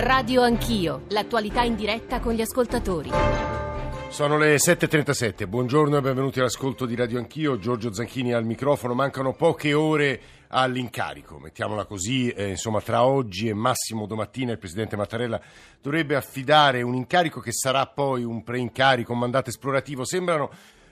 Radio Anch'io, l'attualità in diretta con gli ascoltatori. Sono le 7.37, buongiorno e benvenuti all'ascolto di Radio Anch'io, Giorgio Zanchini al microfono, mancano poche ore all'incarico, mettiamola così, eh, insomma tra oggi e massimo domattina il Presidente Mattarella dovrebbe affidare un incarico che sarà poi un preincarico, un mandato esplorativo, sembrano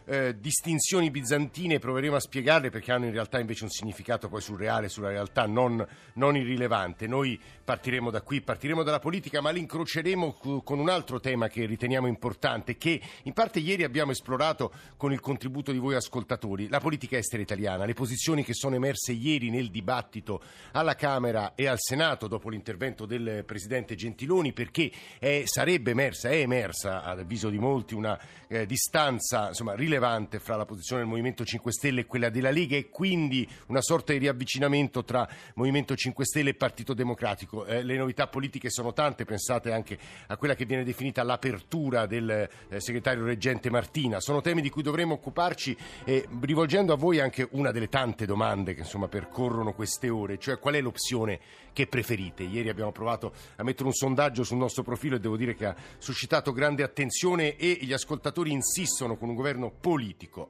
eh, distinzioni bizantine, proveremo a spiegarle perché hanno in realtà invece un significato poi surreale, sulla realtà non, non irrilevante. Noi partiremo da qui, partiremo dalla politica, ma l'incroceremo con un altro tema che riteniamo importante, che in parte ieri abbiamo esplorato con il contributo di voi ascoltatori, la politica estera italiana, le posizioni che sono emerse ieri nel dibattito alla Camera e al Senato dopo l'intervento del Presidente Gentiloni, perché è, sarebbe emersa, è emersa, ad avviso di molti, una eh, distanza insomma, rilevante rilevante fra la posizione del Movimento 5 Stelle e quella della Lega e quindi una sorta di riavvicinamento tra Movimento 5 Stelle e Partito Democratico. Eh, le novità politiche sono tante, pensate anche a quella che viene definita l'apertura del eh, segretario reggente Martina. Sono temi di cui dovremo occuparci e rivolgendo a voi anche una delle tante domande che insomma percorrono queste ore, cioè qual è l'opzione che preferite. Ieri abbiamo provato a mettere un sondaggio sul nostro profilo e devo dire che ha suscitato grande attenzione e gli ascoltatori insistono con un governo politico.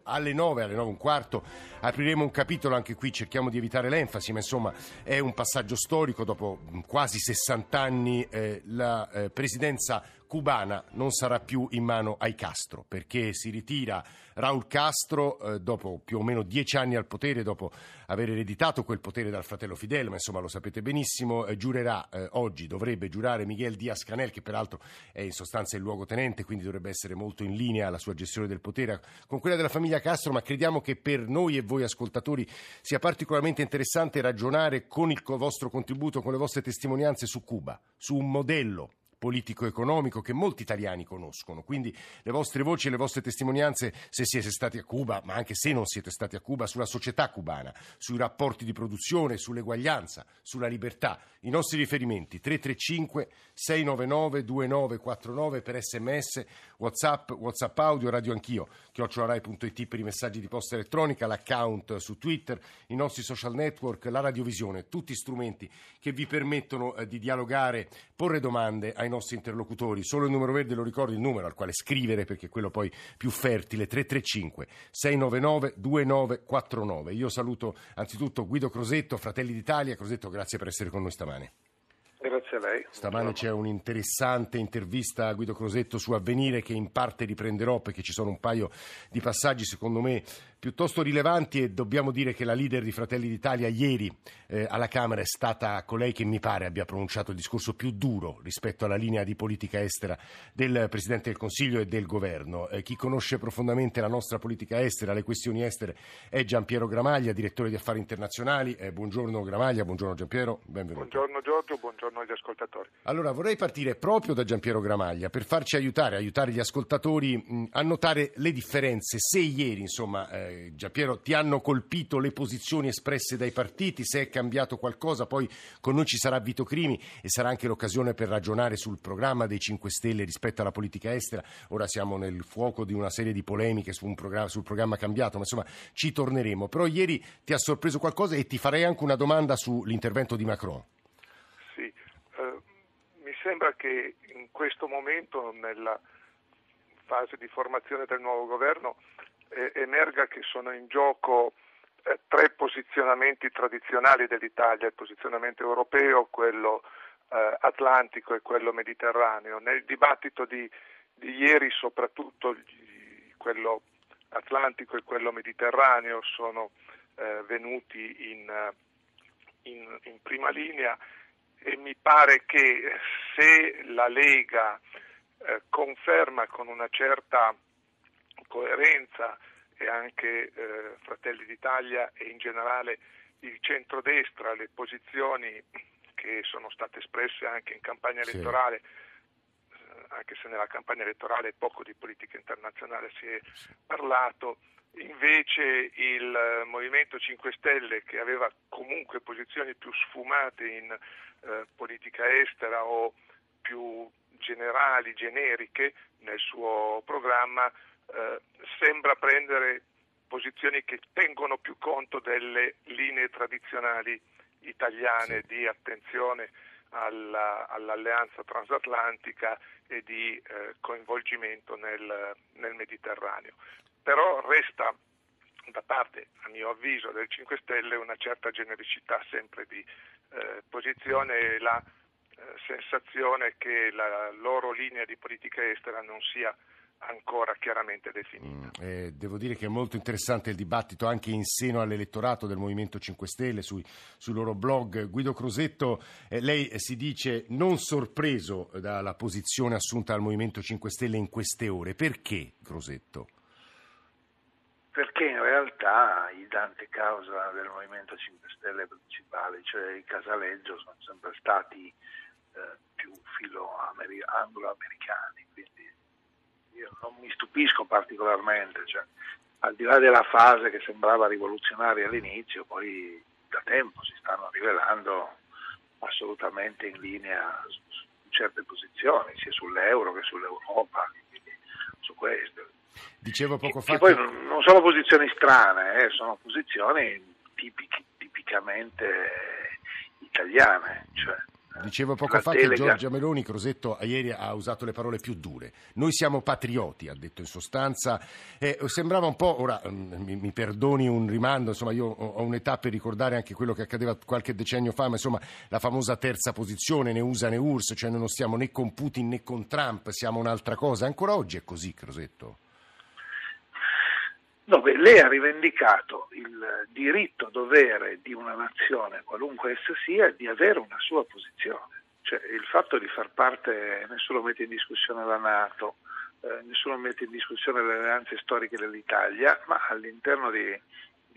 Alle 9, alle 9 e un quarto apriremo un capitolo, anche qui cerchiamo di evitare l'enfasi, ma insomma è un passaggio storico, dopo quasi 60 anni eh, la eh, presidenza cubana non sarà più in mano ai Castro, perché si ritira Raul Castro eh, dopo più o meno dieci anni al potere, dopo aver ereditato quel potere dal fratello Fidel, ma insomma lo sapete benissimo, eh, giurerà eh, oggi, dovrebbe giurare Miguel Díaz Canel, che peraltro è in sostanza il luogotenente, quindi dovrebbe essere molto in linea la sua gestione del potere con quella della famiglia Castro, ma crediamo che per noi e voi ascoltatori sia particolarmente interessante ragionare con il vostro contributo, con le vostre testimonianze su Cuba, su un modello politico-economico che molti italiani conoscono. Quindi le vostre voci e le vostre testimonianze, se siete stati a Cuba, ma anche se non siete stati a Cuba, sulla società cubana, sui rapporti di produzione, sull'eguaglianza, sulla libertà. I nostri riferimenti 335 699 2949 per sms, whatsapp, whatsapp audio, radio anch'io, chiocciolarai.it per i messaggi di posta elettronica, l'account su Twitter, i nostri social network, la radiovisione, tutti strumenti che vi permettono eh, di dialogare, porre domande ai ai nostri interlocutori. Solo il numero verde lo ricordo, il numero al quale scrivere perché è quello poi più fertile, 335 699 2949. Io saluto anzitutto Guido Crosetto, Fratelli d'Italia. Crosetto, grazie per essere con noi stamane. Grazie a lei. Stamane c'è un'interessante intervista a Guido Crosetto su Avvenire che in parte riprenderò perché ci sono un paio di passaggi secondo me piuttosto rilevanti e dobbiamo dire che la leader di Fratelli d'Italia ieri eh, alla Camera è stata colei che mi pare abbia pronunciato il discorso più duro rispetto alla linea di politica estera del Presidente del Consiglio e del Governo. Eh, chi conosce profondamente la nostra politica estera, le questioni estere, è Giampiero Gramaglia, direttore di Affari Internazionali. Eh, buongiorno Gramaglia, buongiorno Giampiero, benvenuto. Buongiorno Giorgio, buongiorno agli ascoltatori. Allora vorrei partire proprio da Giampiero Gramaglia per farci aiutare, aiutare gli ascoltatori mh, a notare le differenze. Se ieri, insomma, eh, Giampiero, ti hanno colpito le posizioni espresse dai partiti, se è cambiato qualcosa, poi con noi ci sarà Vito Crimi e sarà anche l'occasione per ragionare sul programma dei 5 Stelle rispetto alla politica estera. Ora siamo nel fuoco di una serie di polemiche su programma, sul programma cambiato, ma insomma ci torneremo. Però ieri ti ha sorpreso qualcosa e ti farei anche una domanda sull'intervento di Macron. Sì, eh, mi sembra che in questo momento, nella fase di formazione del nuovo governo, eh, emerga che sono in gioco eh, tre posizionamenti tradizionali dell'Italia, il posizionamento europeo, quello eh, atlantico e quello mediterraneo. Nel dibattito di, di ieri soprattutto gli, quello atlantico e quello mediterraneo sono eh, venuti in, in, in prima linea e mi pare che se la Lega eh, conferma con una certa coerenza e anche eh, Fratelli d'Italia e in generale il centrodestra, le posizioni che sono state espresse anche in campagna elettorale, sì. eh, anche se nella campagna elettorale poco di politica internazionale si è parlato, invece il Movimento 5 Stelle che aveva comunque posizioni più sfumate in eh, politica estera o più generali, generiche nel suo programma, eh, sembra prendere posizioni che tengono più conto delle linee tradizionali italiane sì. di attenzione alla, all'alleanza transatlantica e di eh, coinvolgimento nel, nel Mediterraneo. Però resta da parte, a mio avviso, del 5 Stelle una certa genericità sempre di eh, posizione e la eh, sensazione che la loro linea di politica estera non sia ancora chiaramente definita. Mm, eh, devo dire che è molto interessante il dibattito anche in seno all'elettorato del Movimento 5 Stelle sui, sui loro blog. Guido Crosetto, eh, lei si dice non sorpreso dalla posizione assunta dal Movimento 5 Stelle in queste ore. Perché Crosetto? Perché in realtà i dante causa del Movimento 5 Stelle principali, cioè i Casaleggio, sono sempre stati eh, più filo anglo-americani, quindi io non mi stupisco particolarmente, cioè, al di là della fase che sembrava rivoluzionaria all'inizio, poi da tempo si stanno rivelando assolutamente in linea su, su certe posizioni, sia sull'euro che sull'Europa, quindi su questo. Dicevo poco fa. Che, che... poi non sono posizioni strane, eh, sono posizioni tipiche, tipicamente italiane. Cioè, Dicevo poco fa delega. che Giorgia Meloni, Crosetto, ieri ha usato le parole più dure. Noi siamo patrioti, ha detto in sostanza. Eh, sembrava un po', ora mm, mi, mi, perdoni un rimando, insomma io ho, un'età per ricordare anche quello che accadeva qualche decennio fa, ma insomma la famosa terza posizione, ne usa ne URSS, cioè noi non stiamo né con Putin né con Trump, siamo un'altra cosa. Ancora oggi è così, Crosetto? Dove lei ha rivendicato il diritto dovere di una nazione, qualunque essa sia, di avere una sua posizione. Cioè, il fatto di far parte, nessuno mette in discussione la Nato, eh, nessuno mette in discussione le alleanze storiche dell'Italia, ma all'interno di,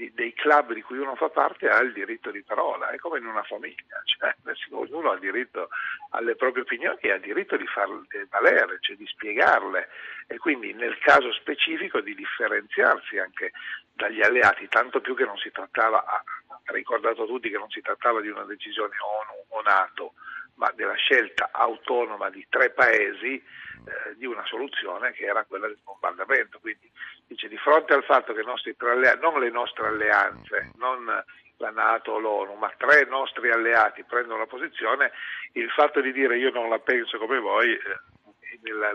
di, dei club di cui uno fa parte ha il diritto di parola, è come in una famiglia, cioè, ognuno ha diritto alle proprie opinioni e ha diritto di farle valere, cioè di spiegarle. E quindi nel caso specifico di differenziarsi anche dagli alleati, tanto più che non si trattava, ha ricordato tutti che non si trattava di una decisione ONU o Nato, ma della scelta autonoma di tre paesi eh, di una soluzione che era quella del bombardamento. Quindi dice di fronte al fatto che nostri tre alleati, non le nostre alleanze, non la Nato o l'ONU, ma tre nostri alleati prendono la posizione, il fatto di dire io non la penso come voi, eh, nella,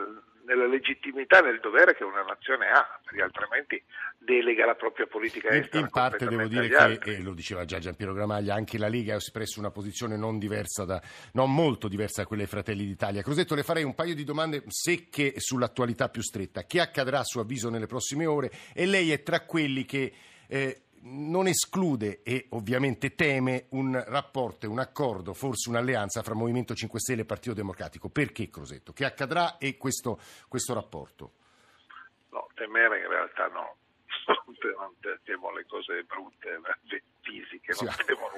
nella legittimità nel dovere che una nazione ha, perché altrimenti delega la propria politica estera. In parte devo dire che, e lo diceva già Giampiero Gramaglia, anche la Lega ha espresso una posizione non diversa da, non molto diversa da quelle dei Fratelli d'Italia. Crosetto, le farei un paio di domande secche sull'attualità più stretta. Che accadrà a suo avviso nelle prossime ore? E lei è tra quelli che eh, non esclude e ovviamente teme un rapporto, un accordo, forse un'alleanza fra Movimento 5 Stelle e Partito Democratico. Perché, Crosetto? Che accadrà e questo, questo rapporto? No, temere in realtà no. non temo le cose brutte, fisiche, sì.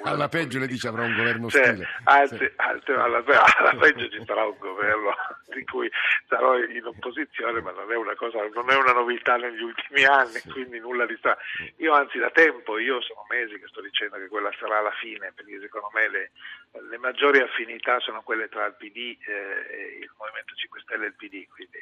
Alla peggio le dice avrà un governo cioè, ostile. Anzi, sì. anzi alla, alla, peggio ci sarà un governo di cui sarò in opposizione, ma non è una, cosa, non è una novità negli ultimi anni, sì. quindi nulla di sta. Io anzi da tempo, io sono mesi che sto dicendo che quella sarà la fine, perché secondo me le, le maggiori affinità sono quelle tra il PD eh, e il Movimento 5 Stelle e il PD, quindi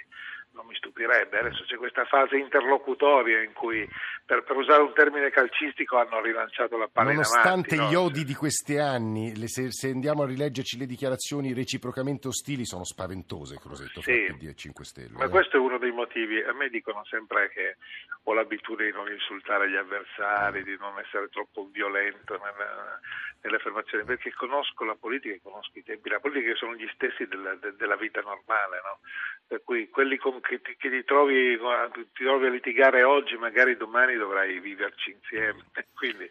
non mi stupirebbe. Adesso c'è questa fase interlocutoria in cui, per, per usare un termine calcistico, hanno rilanciato la palla Nonostante avanti, gli no? odi di questi anni, le, se, se, andiamo a rileggerci le dichiarazioni reciprocamente ostili, sono spaventose, Crosetto, sì, fra PD e 5 Stelle. Ma eh? questo è uno dei motivi. A me dicono sempre che ho l'abitudine di non insultare gli avversari, di non essere troppo violento nella, nelle affermazioni, perché conosco la politica e conosco i tempi della politica sono gli stessi della, de, della vita normale, no? Per cui quelli con, che, ti, che ti, trovi, ti, trovi, a litigare oggi, magari domani dovrai viverci insieme, quindi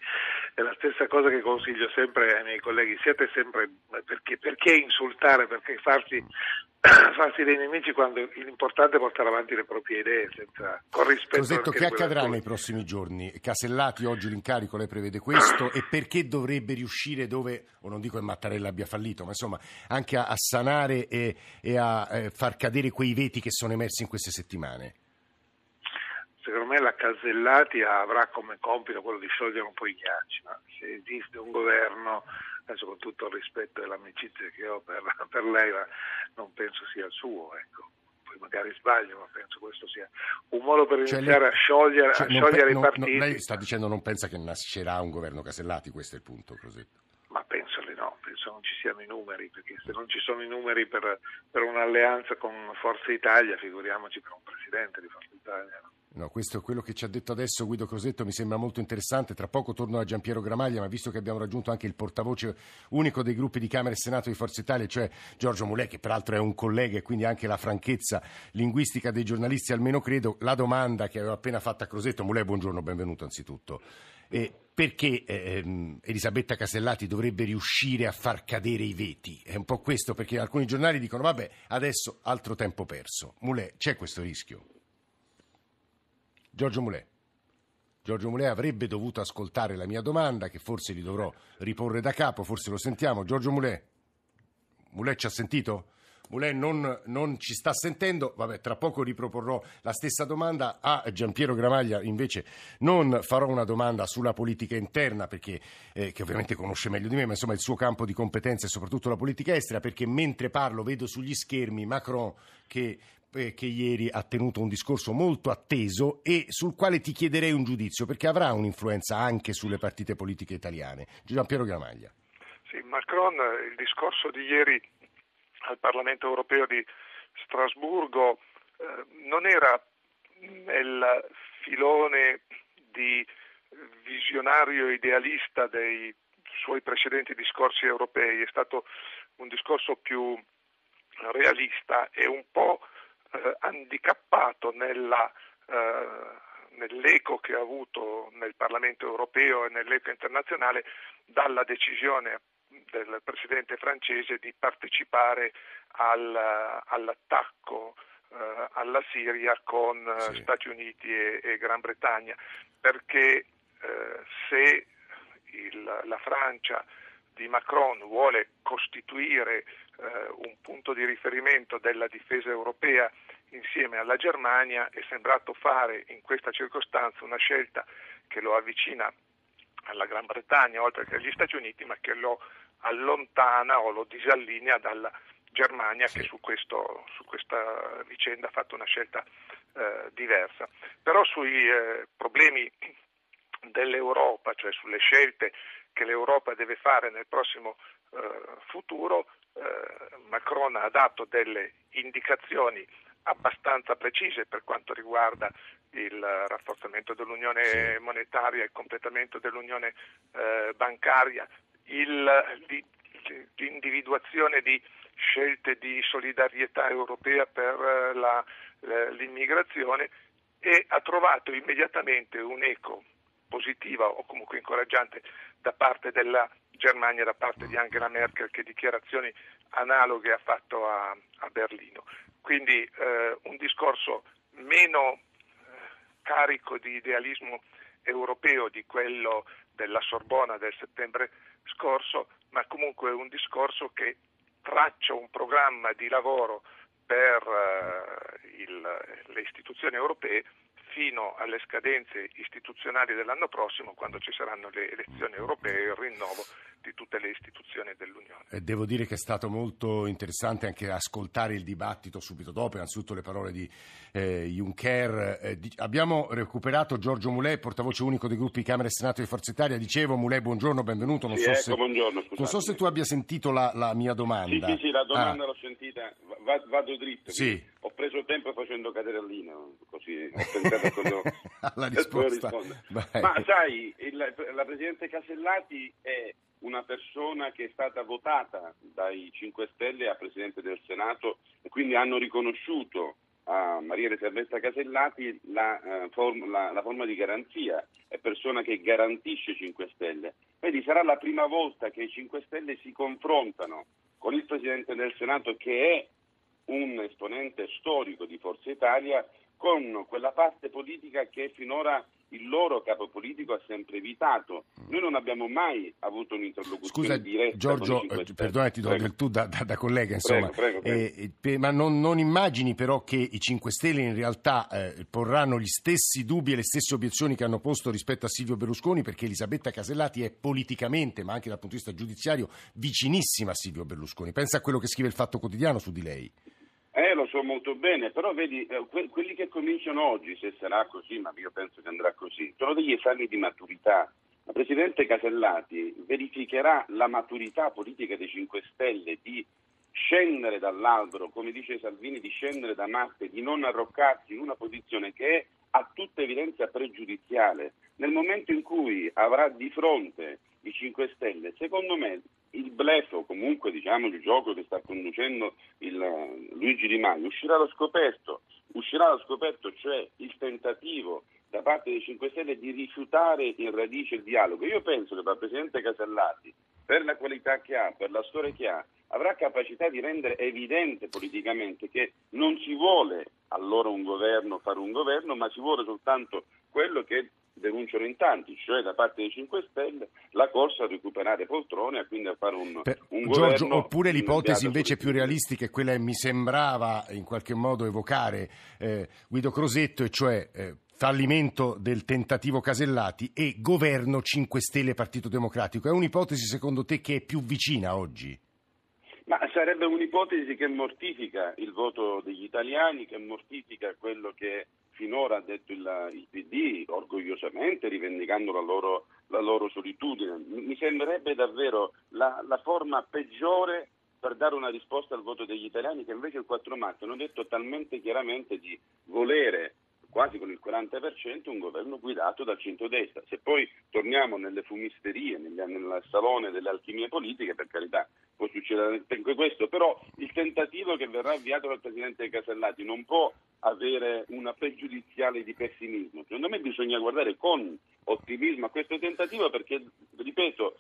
è la stessa cosa che consiglio sempre ai miei colleghi, siete sempre, perché, perché insultare, perché farsi farsi dei nemici quando l'importante è portare avanti le proprie idee senza, con rispetto Cosetto, che accadrà nei prossimi giorni? Casellati oggi l'incarico, lei prevede questo e perché dovrebbe riuscire dove, o non dico che Mattarella abbia fallito, ma insomma anche a, a sanare e, e a eh, far cadere quei veti che sono emersi in queste settimane? Secondo me la Casellati avrà come compito quello di sciogliere un po' i ghiacci, ma se esiste un governo adesso con tutto il rispetto e l'amicizia che ho per, per lei, non penso sia il suo, ecco poi magari sbaglio, ma penso questo sia un modo per cioè iniziare lei, a sciogliere, cioè a sciogliere non, i partiti. Non, lei sta dicendo non pensa che nascerà un governo Casellati, questo è il punto, Crosetto. Ma penso di no, senso non ci siano i numeri, perché se non ci sono i numeri per, per un'alleanza con Forza Italia, figuriamoci per un presidente di Forza Italia. No? No, questo è quello che ci ha detto adesso Guido Crosetto, mi sembra molto interessante. Tra poco torno a Giampiero Gramaglia, ma visto che abbiamo raggiunto anche il portavoce unico dei gruppi di Camera e Senato di Forza Italia, cioè Giorgio Mulè, che peraltro è un collega e quindi anche la franchezza linguistica dei giornalisti, almeno credo, la domanda che avevo appena fatto a Crosetto, Mulè, buongiorno, benvenuto anzitutto. Eh, perché eh, Elisabetta Casellati dovrebbe riuscire a far cadere i veti? È un po' questo, perché alcuni giornali dicono, vabbè, adesso altro tempo perso. Mulè, c'è questo rischio? Giorgio Mulè. Giorgio Mulè avrebbe dovuto ascoltare la mia domanda, che forse gli dovrò riporre da capo, forse lo sentiamo. Giorgio Mulè. Mulè ci ha sentito? Mulè non, non, ci sta sentendo, vabbè, tra poco riproporrò la stessa domanda a Giampiero Gramaglia, invece non farò una domanda sulla politica interna, perché, eh, che ovviamente conosce meglio di me, ma insomma il suo campo di competenza è soprattutto la politica estera, perché mentre parlo vedo sugli schermi Macron che eh, che ieri ha tenuto un discorso molto atteso e sul quale ti chiederei un giudizio, perché avrà un'influenza anche sulle partite politiche italiane. Giampiero Gramaglia. Sì, Macron, il discorso di ieri al Parlamento europeo di Strasburgo eh, non era nel filone di visionario idealista dei suoi precedenti discorsi europei, è stato un discorso più realista e un po' eh, handicappato nella, eh, nell'eco che ha avuto nel Parlamento europeo e nell'eco internazionale dalla decisione del presidente francese di partecipare al, all'attacco eh, alla Siria con eh, sì. Stati Uniti e, e, Gran Bretagna, perché eh, se il, la Francia di Macron vuole costituire eh, un punto di riferimento della difesa europea insieme alla Germania, è sembrato fare in questa circostanza una scelta che lo avvicina alla Gran Bretagna oltre che agli Stati Uniti, ma che lo allontana o lo disallinea dalla Germania che su, questo, su questa vicenda ha fatto una scelta eh, diversa. Però sui eh, problemi dell'Europa, cioè sulle scelte che l'Europa deve fare nel prossimo eh, futuro, eh, Macron ha dato delle indicazioni abbastanza precise per quanto riguarda il rafforzamento dell'unione monetaria, il completamento dell'unione eh, bancaria, il, l'individuazione di scelte di solidarietà europea per eh, la, l'immigrazione e ha trovato immediatamente un'eco positiva o comunque incoraggiante da parte della Germania, da parte di Angela Merkel che dichiarazioni analoghe ha fatto a, a Berlino. Quindi eh, un discorso meno eh, carico di idealismo europeo di quello della Sorbona del settembre scorso, ma comunque un discorso che traccia un programma di lavoro per eh, il, le istituzioni europee fino alle scadenze istituzionali dell'anno prossimo, quando ci saranno le elezioni europee e il rinnovo di tutte le istituzioni dell'Unione. Eh, devo dire che è stato molto interessante anche ascoltare il dibattito subito dopo, innanzitutto le parole di eh, Juncker. Eh, di, abbiamo recuperato Giorgio Mulè, portavoce unico dei gruppi Camera e Senato di Forza Italia. Dicevo, Mulè, buongiorno, benvenuto. Non, sì, so, ecco, se, buongiorno, non so se tu abbia sentito la, la mia domanda. Sì, sì, sì la domanda ah. l'ho sentita. Va, vado dritto. Sì. Ho preso tempo facendo cadere lineo, così ho pensato a cosa alla risposta. Ma sai, il, la Presidente Casellati è una persona che è stata votata dai 5 Stelle a Presidente del Senato e quindi hanno riconosciuto a Maria Elisabetta Casellati la, uh, form, la, la, forma di garanzia, è persona che garantisce 5 Stelle. Quindi sarà la prima volta che i 5 Stelle si confrontano con il Presidente del Senato che è un esponente storico di Forza Italia con quella parte politica che finora il loro capo politico ha sempre evitato. Noi non abbiamo mai avuto un'interlocuzione Scusa, diretta Giorgio, eh, perdona, ti do del tu da, da, da, collega, insomma. Prego, prego, prego. Eh, ma non, non, immagini però che i 5 Stelle in realtà eh, porranno gli stessi dubbi e le stesse obiezioni che hanno posto rispetto a Silvio Berlusconi, perché Elisabetta Casellati è politicamente, ma anche dal punto di vista giudiziario, vicinissima a Silvio Berlusconi. Pensa a quello che scrive il Fatto Quotidiano su di lei. Lo so molto bene, però vedi, eh, que- quelli che cominciano oggi, se sarà così, ma io penso che andrà così, sono degli esami di maturità. La Presidente Casellati verificherà la maturità politica dei 5 Stelle di scendere dall'albero, come dice Salvini, di scendere da Marte, di non arroccarsi in una posizione che è a tutta evidenza pregiudiziale. Nel momento in cui avrà di fronte i 5 Stelle, secondo me il blef o comunque diciamo, il gioco che sta conducendo il, Luigi Di Maio uscirà allo scoperto, uscirà allo scoperto cioè il tentativo da parte dei 5 Stelle di rifiutare in radice il dialogo. Io penso che dal Presidente Casellati, per la qualità che ha, per la storia che ha, avrà capacità di rendere evidente politicamente che non si vuole allora un governo fare un governo, ma si vuole soltanto quello che denunciano in tanti, cioè da parte dei 5 Stelle, la corsa a recuperare poltrone e quindi a fare un, per, un Giorgio. Oppure l'ipotesi invece più realistica è quella che mi sembrava in qualche modo evocare eh, Guido Crosetto, e cioè eh, fallimento del tentativo Casellati e governo 5 Stelle Partito Democratico. È un'ipotesi secondo te che è più vicina oggi? Ma sarebbe un'ipotesi che mortifica il voto degli italiani, che mortifica quello che finora ha detto il, il PD, orgogliosamente rivendicando la loro, la loro solitudine. Mi sembrerebbe davvero la, la forma peggiore per dare una risposta al voto degli italiani che invece il 4 marzo hanno detto talmente chiaramente di volere quasi con il 40% un governo guidato dal centrodestra. Se poi torniamo nelle fumisterie, nel salone delle alchimie politiche, per carità, può succedere anche questo, però il tentativo che verrà avviato dal Presidente Casellati non può avere una pregiudiziale di pessimismo. Secondo me bisogna guardare con ottimismo a questo tentativo perché, ripeto,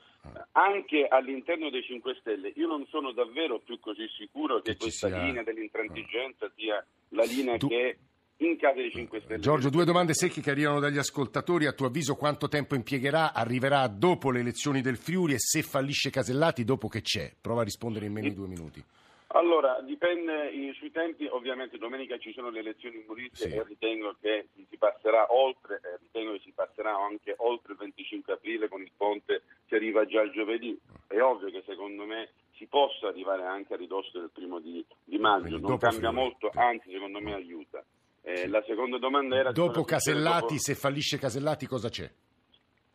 anche all'interno dei 5 Stelle io non sono davvero più così sicuro che, che questa sia... linea dell'intransigenza sia la linea tu... che in casa dei 5 Stelle. Giorgio, due domande secche che arrivano dagli ascoltatori. A tuo avviso quanto tempo impiegherà? Arriverà dopo le elezioni del Friuli e se fallisce Casellati dopo che c'è? Prova a rispondere in meno di due minuti. Allora, dipende sui tempi, ovviamente domenica ci sono le elezioni in Molise sì. e ritengo che si passerà oltre, eh, ritengo che si passerà anche oltre il 25 aprile con il ponte che arriva già il giovedì. È ovvio che secondo me si possa arrivare anche a ridosso del primo di, di maggio, non cambia molto, anzi secondo me aiuta. Eh, la seconda domanda era... Dopo Casellati, dopo... se fallisce Casellati cosa c'è?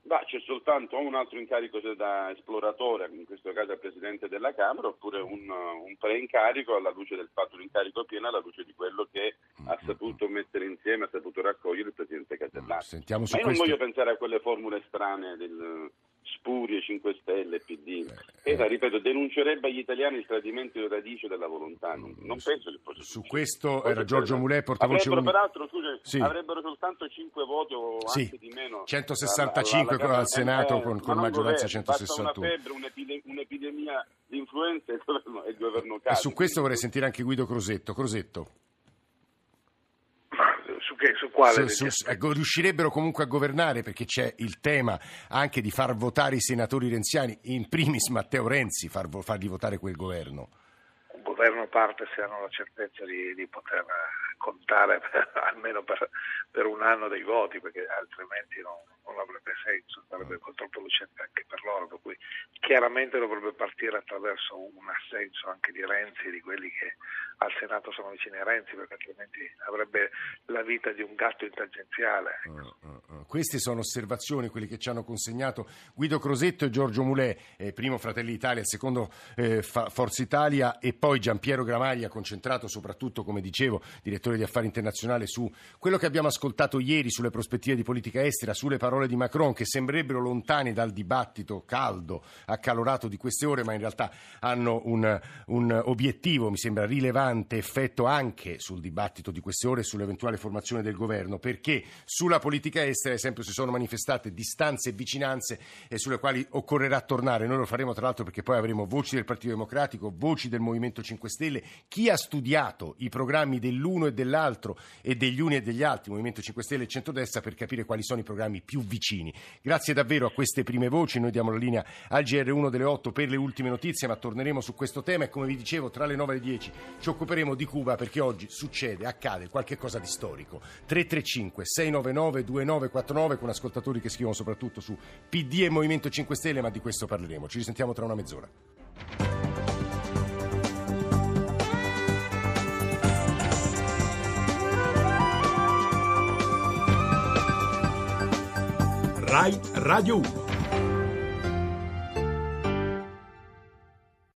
Bah, c'è soltanto un altro incarico da esploratore, in questo caso al Presidente della Camera, oppure un, un preincarico alla luce del fatto di incarico pieno, alla luce di quello che ha saputo mettere insieme, ha saputo raccogliere il Presidente Casellati. Sentiamo Ma io questo... non voglio pensare a quelle formule strane del Spurie, 5 Stelle, PD. E eh, ripeto, denuncerebbe agli italiani il tradimento di radice della volontà. Non, non penso che fosse Su questo era Giorgio Mulè, portavoce Avrebbero, peraltro, scusa, sì. avrebbero soltanto 5 voti o sì. anche di meno. 165 alla, alla, al Senato eh, con, con maggioranza governo, 161. una febbre, un'epidemia, un'epidemia di influenza e il governo, il governo. E su questo vorrei sentire anche Guido Crosetto. Crosetto quale? Su, su, ecco, riuscirebbero comunque a governare perché c'è il tema anche di far votare i senatori renziani, in primis Matteo Renzi, far, fargli votare quel governo. Un governo parte se hanno la certezza di, di poter contare per, almeno per, per, un anno dei voti perché altrimenti non, non avrebbe senso, sarebbe controproducente anche per loro, per cui chiaramente dovrebbe partire attraverso un assenso anche di Renzi e di quelli che al Senato sono vicini a Renzi perché altrimenti avrebbe la vita di un gatto in tangenziale. Uh, uh, uh. Queste sono osservazioni, quelle che ci hanno consegnato Guido Crosetto e Giorgio Mulè, eh, primo Fratelli d'Italia, secondo eh, Forza Italia e poi Giampiero Gramaglia, concentrato soprattutto, come dicevo, direttore di affari internazionali, su quello che abbiamo ascoltato ieri sulle prospettive di politica estera, sulle parole di Macron che sembrerebbero lontane dal dibattito caldo, accalorato di queste ore, ma in realtà hanno un, un obiettivo, mi sembra rilevante effetto anche sul dibattito di queste ore e sull'eventuale formazione del governo, perché sulla politica estera, ad esempio, si sono manifestate distanze e vicinanze eh, sulle quali occorrerà tornare. Noi lo faremo tra l'altro perché poi avremo voci del Partito Democratico, voci del Movimento 5 Stelle, chi ha studiato i programmi dell'uno e dell'altro e degli uni e degli altri, Movimento 5 Stelle e Centrodestra, per capire quali sono i programmi più vicini. Grazie davvero a queste prime voci, noi diamo la linea al GR1 delle 8 per le ultime notizie, ma torneremo su questo tema e come vi dicevo tra le 9 e le 10 ci occuperemo di Cuba perché oggi succede, accade qualche cosa di storico. 335 699 2949 con ascoltatori che scrivono soprattutto su PD e Movimento 5 Stelle, ma di questo parleremo. Ci risentiamo tra una mezz'ora. RAI Radio 1